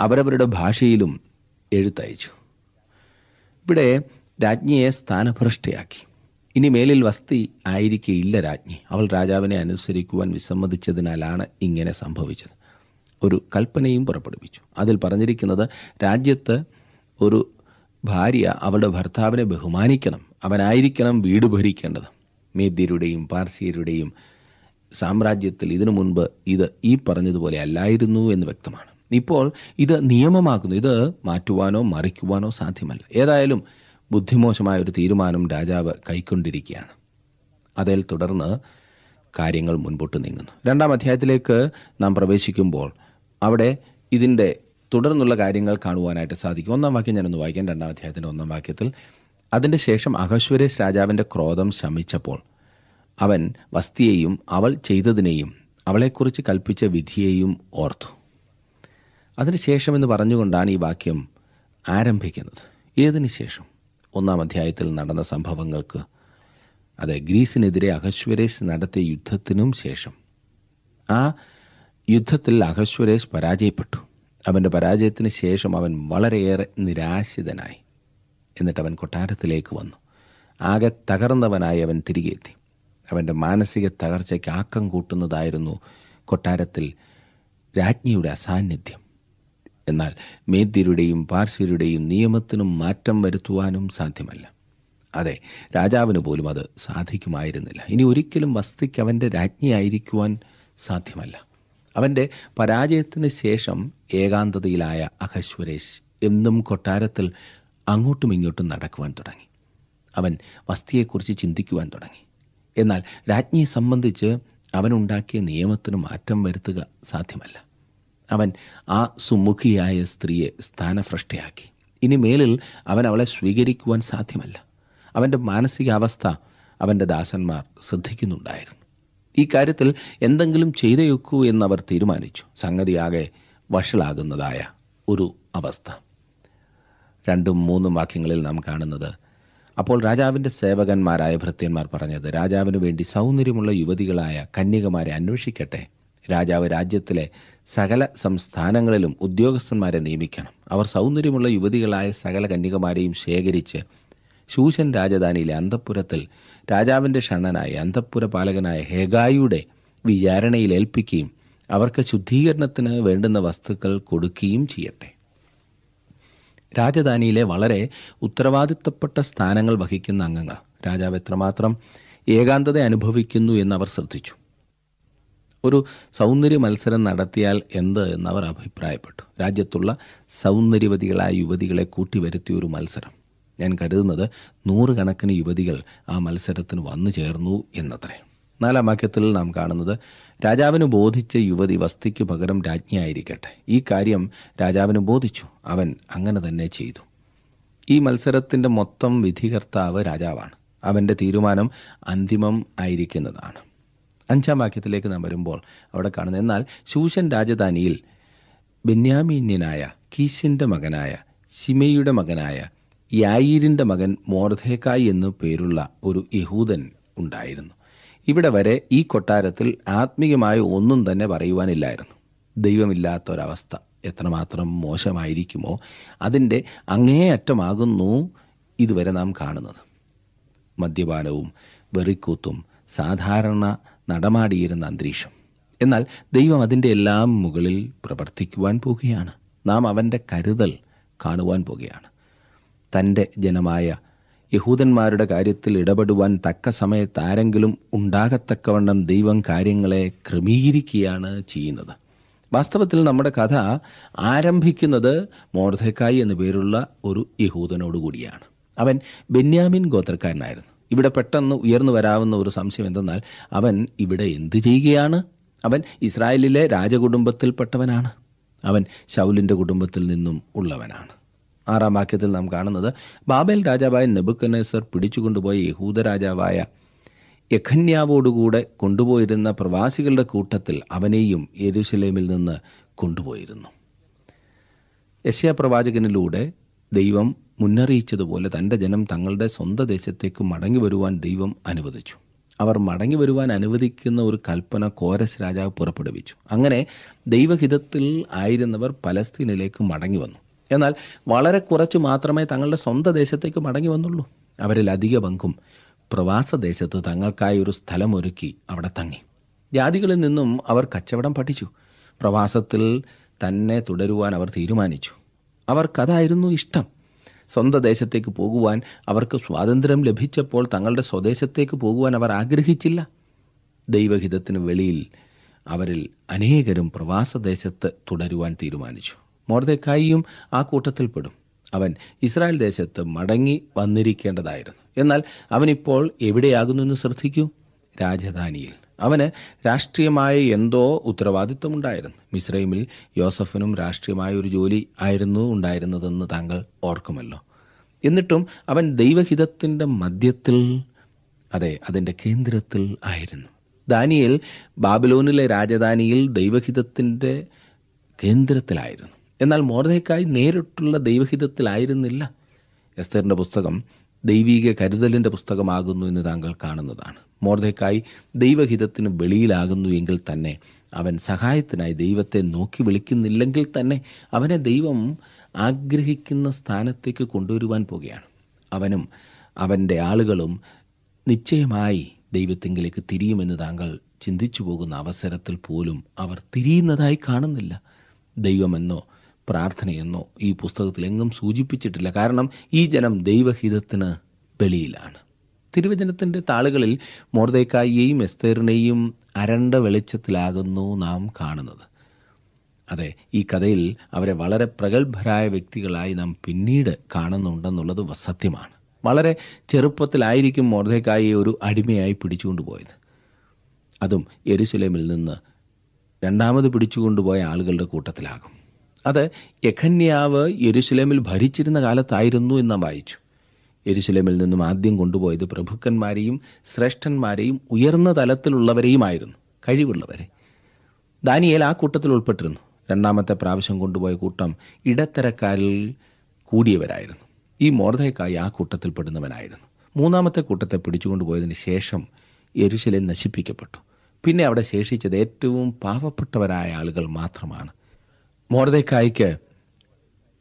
അവരവരുടെ ഭാഷയിലും എഴുത്തയച്ചു. ഇവിടെ രാജ്ഞിയെ സ്ഥാനഭ്രഷ്ടയാക്കി. ഇനി മേലിൽ വസ്തി ആയിരിക്കില്ല രാജ്ഞി. അവൾ രാജാവിനെ അനുസരിക്കുവാൻ വിസമ്മതിച്ചതിനാലാണ് ഇങ്ങനെ സംഭവിച്ചത്. ഒരു കൽപ്പനയും പുറപ്പെടുവിച്ചു. അതിൽ പറഞ്ഞിരിക്കുന്നത് രാജ്യത്ത് ഒരു ഭാര്യ അവളുടെ ഭർത്താവിനെ ബഹുമാനിക്കണം. അവനായിരിക്കണം വീട് ഭരിക്കേണ്ടത്. മേദ്യരുടെയും പാർസിയരുടെയും സാമ്രാജ്യത്തിൽ ഇതിനു മുൻപ് ഇത് ഈ പറഞ്ഞതുപോലെ അല്ലായിരുന്നു എന്ന് വ്യക്തമാണ്. ഇപ്പോൾ ഇത് നിയമമാക്കുന്നു. ഇത് മാറ്റുവാനോ മറിക്കുവാനോ സാധ്യമല്ല. ഏതായാലും ബുദ്ധിമോശമായ ഒരു തീരുമാനം രാജാവ് കൈക്കൊണ്ടിരിക്കുകയാണ്. അതിൽ തുടർന്ന് കാര്യങ്ങൾ മുൻപോട്ട് നീങ്ങുന്നു. രണ്ടാം അധ്യായത്തിലേക്ക് നാം പ്രവേശിക്കുമ്പോൾ അവിടെ ഇതിന്റെ തുടർന്നുള്ള കാര്യങ്ങൾ കാണുവാനായിട്ട് സാധിക്കും. ഒന്നാം വാക്യം ഞാനൊന്ന് വായിക്കാം. രണ്ടാം അധ്യായത്തിന്റെ ഒന്നാം വാക്യത്തിൽ അതിന്റെ ശേഷം അഹശ്വരേഷ് രാജാവിന്റെ ക്രോധം ശമിച്ചപ്പോൾ അവൻ വസ്തിയെയും അവൾ ചെയ്തതിനെയും അവളെക്കുറിച്ച് കൽപ്പിച്ച വിധിയെയും ഓർത്തു. അതിനുശേഷം എന്ന് പറഞ്ഞുകൊണ്ടാണ് ഈ വാക്യം ആരംഭിക്കുന്നത്. ഏതിനു ശേഷം? ഒന്നാം അധ്യായത്തിൽ നടന്ന സംഭവങ്ങൾക്ക്. അതെ ഗ്രീസിനെതിരെ അഹശ്വരേഷ് നടത്തിയ യുദ്ധത്തിനും ശേഷം. ആ യുദ്ധത്തിൽ അഹശ്വരേഷ് പരാജയപ്പെട്ടു. അവന്റെ പരാജയത്തിന് ശേഷം അവൻ വളരെയേറെ നിരാശിതനായി. എന്നിട്ട് അവൻ കൊട്ടാരത്തിലേക്ക് വന്നു. ആകെ തകർന്നവനായി അവൻ തിരികെ എത്തി. അവന്റെ മാനസിക തകർച്ചയ്ക്ക് ആക്കം കൂട്ടുന്നതായിരുന്നു കൊട്ടാരത്തിൽ രാജ്ഞിയുടെ അസാന്നിധ്യം. എന്നാൽ മേദ്യരുടെയും പാർശ്വരുടെയും നിയമത്തിനും മാറ്റം വരുത്തുവാനും സാധ്യമല്ല. അതെ രാജാവിന് പോലും അത് സാധിക്കുമായിരുന്നില്ല. ഇനി ഒരിക്കലും വസ്തിക്ക് അവന്റെ രാജ്ഞിയായിരിക്കുവാൻ സാധ്യമല്ല. അവന്റെ പരാജയത്തിന് ശേഷം ഏകാന്തതയിലായ അഹശ്വരേശ് എന്നും കൊട്ടാരത്തിൽ അങ്ങോട്ടും ഇങ്ങോട്ടും നടക്കുവാൻ തുടങ്ങി. അവൻ വസ്തിയെക്കുറിച്ച് ചിന്തിക്കുവാൻ തുടങ്ങി. എന്നാൽ രാജ്ഞിയെ സംബന്ധിച്ച് അവനുണ്ടാക്കിയ നിയമത്തിന് മാറ്റം വരുത്തുക സാധ്യമല്ല. അവൻ ആ സുമുഖിയായ സ്ത്രീയെ സ്ഥാനഭ്രഷ്ടയാക്കി. ഇനി മേലിൽ അവൻ അവളെ സ്വീകരിക്കുവാൻ സാധ്യമല്ല. അവന്റെ മാനസികാവസ്ഥ അവന്റെ ദാസന്മാർ ശ്രദ്ധിക്കുന്നുണ്ടായിരുന്നു. ഈ കാര്യത്തിൽ എന്തെങ്കിലും ചെയ്തേക്കൂ എന്നവർ തീരുമാനിച്ചു. സംഗതിയാകെ വഷളാകുന്നതായ ഒരു അവസ്ഥ. രണ്ടും മൂന്നും വാക്യങ്ങളിൽ നാം കാണുന്നത് അപ്പോൾ രാജാവിന്റെ സേവകന്മാരായ ഭൃത്യന്മാർ പറഞ്ഞത് രാജാവിന് വേണ്ടി സൗന്ദര്യമുള്ള യുവതികളായ കന്യകമാരെ അന്വേഷിക്കട്ടെ. രാജാവ് രാജ്യത്തിലെ സകല സംസ്ഥാനങ്ങളിലും ഉദ്യോഗസ്ഥന്മാരെ നിയമിക്കണം. അവർ സൗന്ദര്യമുള്ള യുവതികളായ സകല കന്യകമാരെയും ശേഖരിച്ച് ശൂശൻ രാജധാനിയിലെ അന്തപ്പുരത്തിൽ രാജാവിന്റെ ഷണ്ണനായ അന്തപ്പുര പാലകനായ ഹേഗായിയുടെ വിചാരണയിൽ ഏൽപ്പിക്കുകയും അവർക്ക് ശുദ്ധീകരണത്തിന് വേണ്ടുന്ന വസ്തുക്കൾ കൊടുക്കുകയും ചെയ്യട്ടെ. രാജധാനിയിലെ വളരെ ഉത്തരവാദിത്തപ്പെട്ട സ്ഥാനങ്ങൾ വഹിക്കുന്ന അംഗങ്ങൾ. രാജാവ് എത്രമാത്രം ഏകാന്തത അനുഭവിക്കുന്നു എന്നവർ ശ്രദ്ധിച്ചു. ഒരു സൗന്ദര്യ മത്സരം നടത്തിയാൽ എന്ത് എന്നവർ അഭിപ്രായപ്പെട്ടു. രാജ്യത്തുള്ള സൗന്ദര്യവതികളായ യുവതികളെ കൂട്ടിവരുത്തിയ ഒരു മത്സരം. ഞാൻ കരുതുന്നത് നൂറുകണക്കിന് യുവതികൾ ആ മത്സരത്തിന് വന്നു ചേർന്നു എന്നത്രേ. നാലാം വാക്യത്തിൽ നാം കാണുന്നത് രാജാവിന് ബോധിച്ച യുവതി വസ്തിക്ക് പകരം രാജ്ഞിയായിരിക്കട്ടെ. ഈ കാര്യം രാജാവിന് ബോധിച്ചു. അവൻ അങ്ങനെ തന്നെ ചെയ്തു. ഈ മത്സരത്തിന്റെ മൊത്തം വിധികർത്താവ് രാജാവാണ്. അവന്റെ തീരുമാനം അന്തിമം ആയിരിക്കുന്നതാണ്. അഞ്ചാം വാക്യത്തിലേക്ക് നാം വരുമ്പോൾ അവിടെ കാണുന്നത് എന്നാൽ ശൂഷൻ രാജധാനിയിൽ ബെന്യാമീന്യനായ കീശിന്റെ മകനായ ശിമയുടെ മകനായ യായിരിന്റെ മകൻ മോർധേക്കായി എന്നു പേരുള്ള ഒരു യഹൂദൻ ഉണ്ടായിരുന്നു. ഇവിടെ വരെ ഈ കൊട്ടാരത്തിൽ ആത്മീയമായ ഒന്നും തന്നെ പറയുവാനില്ലായിരുന്നു. ദൈവമില്ലാത്ത ഒരവസ്ഥ എത്രമാത്രം മോശമായിരിക്കുമോ അതിന്റെ അങ്ങേയറ്റമാകുന്നു ഇതുവരെ നാം കാണുന്നത്. മദ്യപാനവും വെറിക്കൂത്തും സാധാരണ നടമാടിയിരുന്ന അന്തരീക്ഷം. എന്നാൽ ദൈവം അതിന്റെ എല്ലാം മുകളിൽ പ്രവർത്തിക്കുവാൻ പോകുകയാണ്. നാം അവന്റെ കരുതൽ കാണുവാൻ പോകുകയാണ്. തന്റെ ജനമായ യഹൂദന്മാരുടെ കാര്യത്തിൽ ഇടപെടുവാൻ തക്ക സമയത്ത് ആരെങ്കിലും ഉണ്ടാകത്തക്കവണ്ണം ദൈവം കാര്യങ്ങളെ ക്രമീകരിക്കുകയാണ് ചെയ്യുന്നത്. വാസ്തവത്തിൽ നമ്മുടെ കഥ ആരംഭിക്കുന്നത് മോർധക്കായി എന്നു പേരുള്ള ഒരു യഹൂദനോടുകൂടിയാണ്. അവൻ ബെന്യാമിൻ ഗോത്രക്കാരനായിരുന്നു. ഇവിടെ പെട്ടെന്ന് ഉയർന്നു വരാവുന്ന ഒരു സംശയം എന്തെന്നാൽ അവൻ ഇവിടെ എന്ത് ചെയ്യുകയാണ്? അവൻ ഇസ്രായേലിലെ രാജകുടുംബത്തിൽപ്പെട്ടവനാണ്. അവൻ ശൗലിന്റെ കുടുംബത്തിൽ നിന്നും ഉള്ളവനാണ്. ആറാം വാക്യത്തിൽ നാം കാണുന്നത് ബാബേൽ രാജാവായ നെബുക്കനേസർ പിടിച്ചുകൊണ്ടുപോയ യഹൂദ രാജാവായ യഖന്യാവോടുകൂടെ കൊണ്ടുപോയിരുന്ന പ്രവാസികളുടെ കൂട്ടത്തിൽ അവനെയും യെരുശലേമിൽ നിന്ന് കൊണ്ടുപോയിരുന്നു. യശയ പ്രവാചകനിലൂടെ ദൈവം മുന്നറിയിച്ചതുപോലെ തന്റെ ജനം തങ്ങളുടെ സ്വന്തം ദേശത്തേക്ക് മടങ്ങി വരുവാൻ ദൈവം അനുവദിച്ചു. അവർ മടങ്ങി വരുവാൻ അനുവദിക്കുന്ന ഒരു കൽപ്പന കോരസ് രാജാവ് പുറപ്പെടുവിച്ചു. അങ്ങനെ ദൈവഹിതത്തിൽ ആയിരുന്നവർ പലസ്തീനിലേക്ക് മടങ്ങി വന്നു. എന്നാൽ വളരെ കുറച്ച് മാത്രമേ തങ്ങളുടെ സ്വന്തം ദേശത്തേക്ക് മടങ്ങി വന്നുള്ളൂ. അവരിൽ അധിക പങ്കും പ്രവാസ ദേശത്ത് തങ്ങൾക്കായി ഒരു സ്ഥലമൊരുക്കി അവിടെ തങ്ങി. ജാതികളിൽ നിന്നും അവർ കച്ചവടം പഠിച്ചു. പ്രവാസത്തിൽ തന്നെ തുടരുവാൻ അവർ തീരുമാനിച്ചു. അവർക്കതായിരുന്നു ഇഷ്ടം. സ്വന്തം ദേശത്തേക്ക് പോകുവാൻ അവർക്ക് സ്വാതന്ത്ര്യം ലഭിച്ചപ്പോൾ തങ്ങളുടെ സ്വദേശത്തേക്ക് പോകുവാൻ അവർ ആഗ്രഹിച്ചില്ല. ദൈവഹിതത്തിന് വെളിയിൽ അവരിൽ അനേകരും പ്രവാസദേശത്ത് തുടരുവാൻ തീരുമാനിച്ചു. മോർദക്കായിയും ആ കൂട്ടത്തിൽപ്പെടും. അവൻ ഇസ്രായേൽ ദേശത്ത് മടങ്ങി വന്നിരിക്കേണ്ടതായിരുന്നു. എന്നാൽ അവനിപ്പോൾ എവിടെയാകുന്നു എന്ന് ശ്രദ്ധിക്കൂ. രാജധാനിയിൽ. അവന് രാഷ്ട്രീയമായ എന്തോ ഉത്തരവാദിത്വമുണ്ടായിരുന്നു. മിസ്രൈമിൽ യോസഫിനും രാഷ്ട്രീയമായ ഒരു ജോലി ആയിരുന്നു ഉണ്ടായിരുന്നതെന്ന് താങ്കൾ ഓർക്കുമല്ലോ. എന്നിട്ടും അവൻ ദൈവഹിതത്തിന്റെ മധ്യത്തിൽ അതെ അതിന്റെ കേന്ദ്രത്തിൽ ആയിരുന്നു. ദാനിയേൽ ബാബിലോണിലെ രാജധാനിയിൽ ദൈവഹിതത്തിന്റെ കേന്ദ്രത്തിലായിരുന്നു. എന്നാൽ മോർദയ്ക്കായി നേരിട്ടുള്ള ദൈവഹിതത്തിലായിരുന്നില്ല. എസ്തറിന്റെ പുസ്തകം ദൈവീക കരുതലിന്റെ പുസ്തകമാകുന്നു എന്ന് താങ്കൾ കാണുന്നതാണ്. മോർദയ്ക്കായി ദൈവഹിതത്തിന് വെളിയിലാകുന്നു എങ്കിൽ തന്നെ അവൻ സഹായത്തിനായി ദൈവത്തെ നോക്കി വിളിക്കുന്നില്ലെങ്കിൽ തന്നെ അവനെ ദൈവം ആഗ്രഹിക്കുന്ന സ്ഥാനത്തേക്ക് കൊണ്ടുവരുവാൻ പോകുകയാണ്. അവനും അവന്റെ ആളുകളും നിശ്ചയമായി ദൈവത്തെങ്കിലേക്ക് തിരിയുമെന്ന് താങ്കൾ ചിന്തിച്ചു പോകുന്ന അവസരത്തിൽ പോലും അവർ തിരിയുന്നതായി കാണുന്നില്ല. ദൈവമെന്നോ പ്രാർത്ഥനയെന്നോ ഈ പുസ്തകത്തിൽ എങ്ങും സൂചിപ്പിച്ചിട്ടില്ല. കാരണം ഈ ജനം ദൈവഹിതത്തിന് വെളിയിലാണ്. തിരുവചനത്തിന്റെ താളുകളിൽ മോർദേക്കായിയെയും എസ്തേറിനെയും അരണ്ട വെളിച്ചത്തിലാകുന്നു നാം കാണുന്നത്. അതെ ഈ കഥയിൽ അവരെ വളരെ പ്രഗത്ഭരായ വ്യക്തികളായി നാം പിന്നീട് കാണുന്നുണ്ടെന്നുള്ളത് സത്യമാണ്. വളരെ ചെറുപ്പത്തിലായിരിക്കും മോർദേക്കായിയെ ഒരു അടിമയായി പിടിച്ചുകൊണ്ടുപോയത്. അതും എരുസലേമിൽ നിന്ന് രണ്ടാമത് പിടിച്ചുകൊണ്ടുപോയ ആളുകളുടെ കൂട്ടത്തിലാകും. അത് യഖന്യാവ് യെരുസലേമിൽ ഭരിച്ചിരുന്ന കാലത്തായിരുന്നു എന്ന് നാം വായിച്ചു. യെരുസലേമിൽ നിന്നും ആദ്യം കൊണ്ടുപോയത് പ്രഭുക്കന്മാരെയും ശ്രേഷ്ഠന്മാരെയും ഉയർന്ന തലത്തിലുള്ളവരെയുമായിരുന്നു. കഴിവുള്ളവരെ. ദാനിയേൽ ആ കൂട്ടത്തിൽ ഉൾപ്പെട്ടിരുന്നു. രണ്ടാമത്തെ പ്രാവശ്യം കൊണ്ടുപോയ കൂട്ടം ഇടത്തരക്കാരിൽ കൂടിയവരായിരുന്നു. ഈ മോർദയക്കായി ആ കൂട്ടത്തിൽ പെടുന്നവനായിരുന്നു. മൂന്നാമത്തെ കൂട്ടത്തെ പിടിച്ചുകൊണ്ടുപോയതിന് ശേഷം യെരുശലേം നശിപ്പിക്കപ്പെട്ടു. പിന്നെ അവിടെ ശേഷിച്ചത് ഏറ്റവും പാവപ്പെട്ടവരായ ആളുകൾ മാത്രമാണ്. മോർദക്കായ്ക്ക്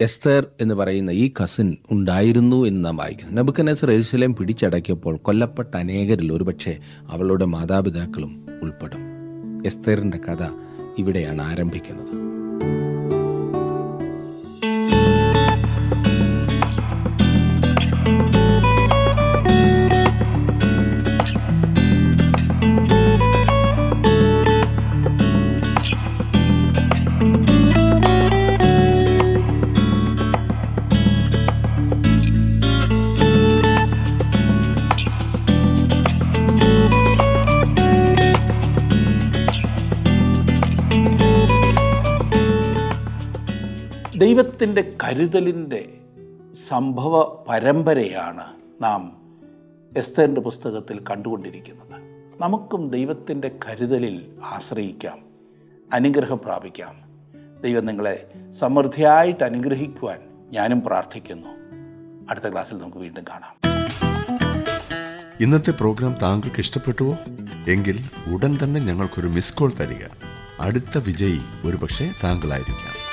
എസ്തർ എന്ന് പറയുന്ന ഈ കസിൻ ഉണ്ടായിരുന്നു എന്ന് നാം വായിക്കുന്നു. നബുക്കനസർ എരുസലേം പിടിച്ചടക്കിയപ്പോൾ കൊല്ലപ്പെട്ട അനേകരിൽ ഒരുപക്ഷെ അവളുടെ മാതാപിതാക്കളും ഉൾപ്പെടും. എസ്തേറിന്റെ കഥ ഇവിടെയാണ് ആരംഭിക്കുന്നത്. ദൈവത്തിന്റെ കരുതലിന്റെ സംഭവ പരമ്പരയാണ് നാം എസ്തേറിന്റെ പുസ്തകത്തിൽ കണ്ടുകൊണ്ടിരിക്കുന്നത്. നമുക്കും ദൈവത്തിന്റെ കരുതലിൽ ആശ്രയിക്കാം അനുഗ്രഹം പ്രാപിക്കാം. ദൈവം നിങ്ങളെ സമൃദ്ധിയായിട്ട് അനുഗ്രഹിക്കുവാൻ ഞാനും പ്രാർത്ഥിക്കുന്നു. അടുത്ത ക്ലാസ്സിൽ നമുക്ക് വീണ്ടും കാണാം. ഇന്നത്തെ പ്രോഗ്രാം താങ്കൾക്ക് ഇഷ്ടപ്പെട്ടുവോ? എങ്കിൽ ഉടൻ തന്നെ ഞങ്ങൾക്കൊരു മിസ് കോൾ തരിക. അടുത്ത വിജയി ഒരുപക്ഷെ താങ്കളായിരിക്കാം.